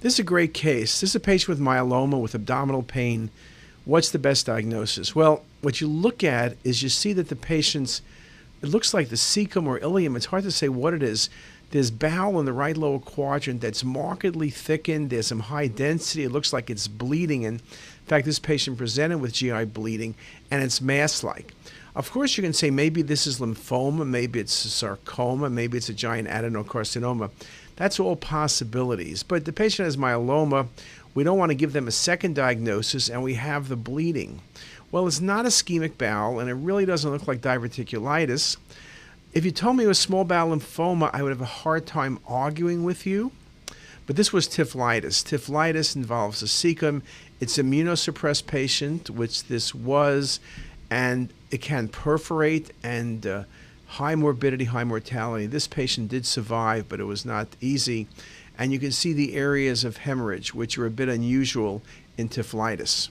This is a great case. This is a patient with myeloma with abdominal pain. What's the best diagnosis? Well, what you look at is you see that the patient's, it looks like the cecum or ileum. It's hard to say what it is. There's bowel in the right lower quadrant that's markedly thickened. There's some high density. It looks like it's bleeding. And in fact, this patient presented with GI bleeding and it's mass like. Of course, you can say maybe this is lymphoma, maybe it's sarcoma, maybe it's a giant adenocarcinoma. That's all possibilities. But the patient has myeloma. We don't want to give them a second diagnosis, and we have the bleeding. Well, it's not ischemic bowel, and it really doesn't look like diverticulitis. If you told me it was small bowel lymphoma, I would have a hard time arguing with you. But this was typhlitis. Typhlitis involves a cecum. It's immunosuppressed patient, which this was, and it can perforate and uh, high morbidity, high mortality. This patient did survive, but it was not easy. And you can see the areas of hemorrhage, which are a bit unusual in typhlitis.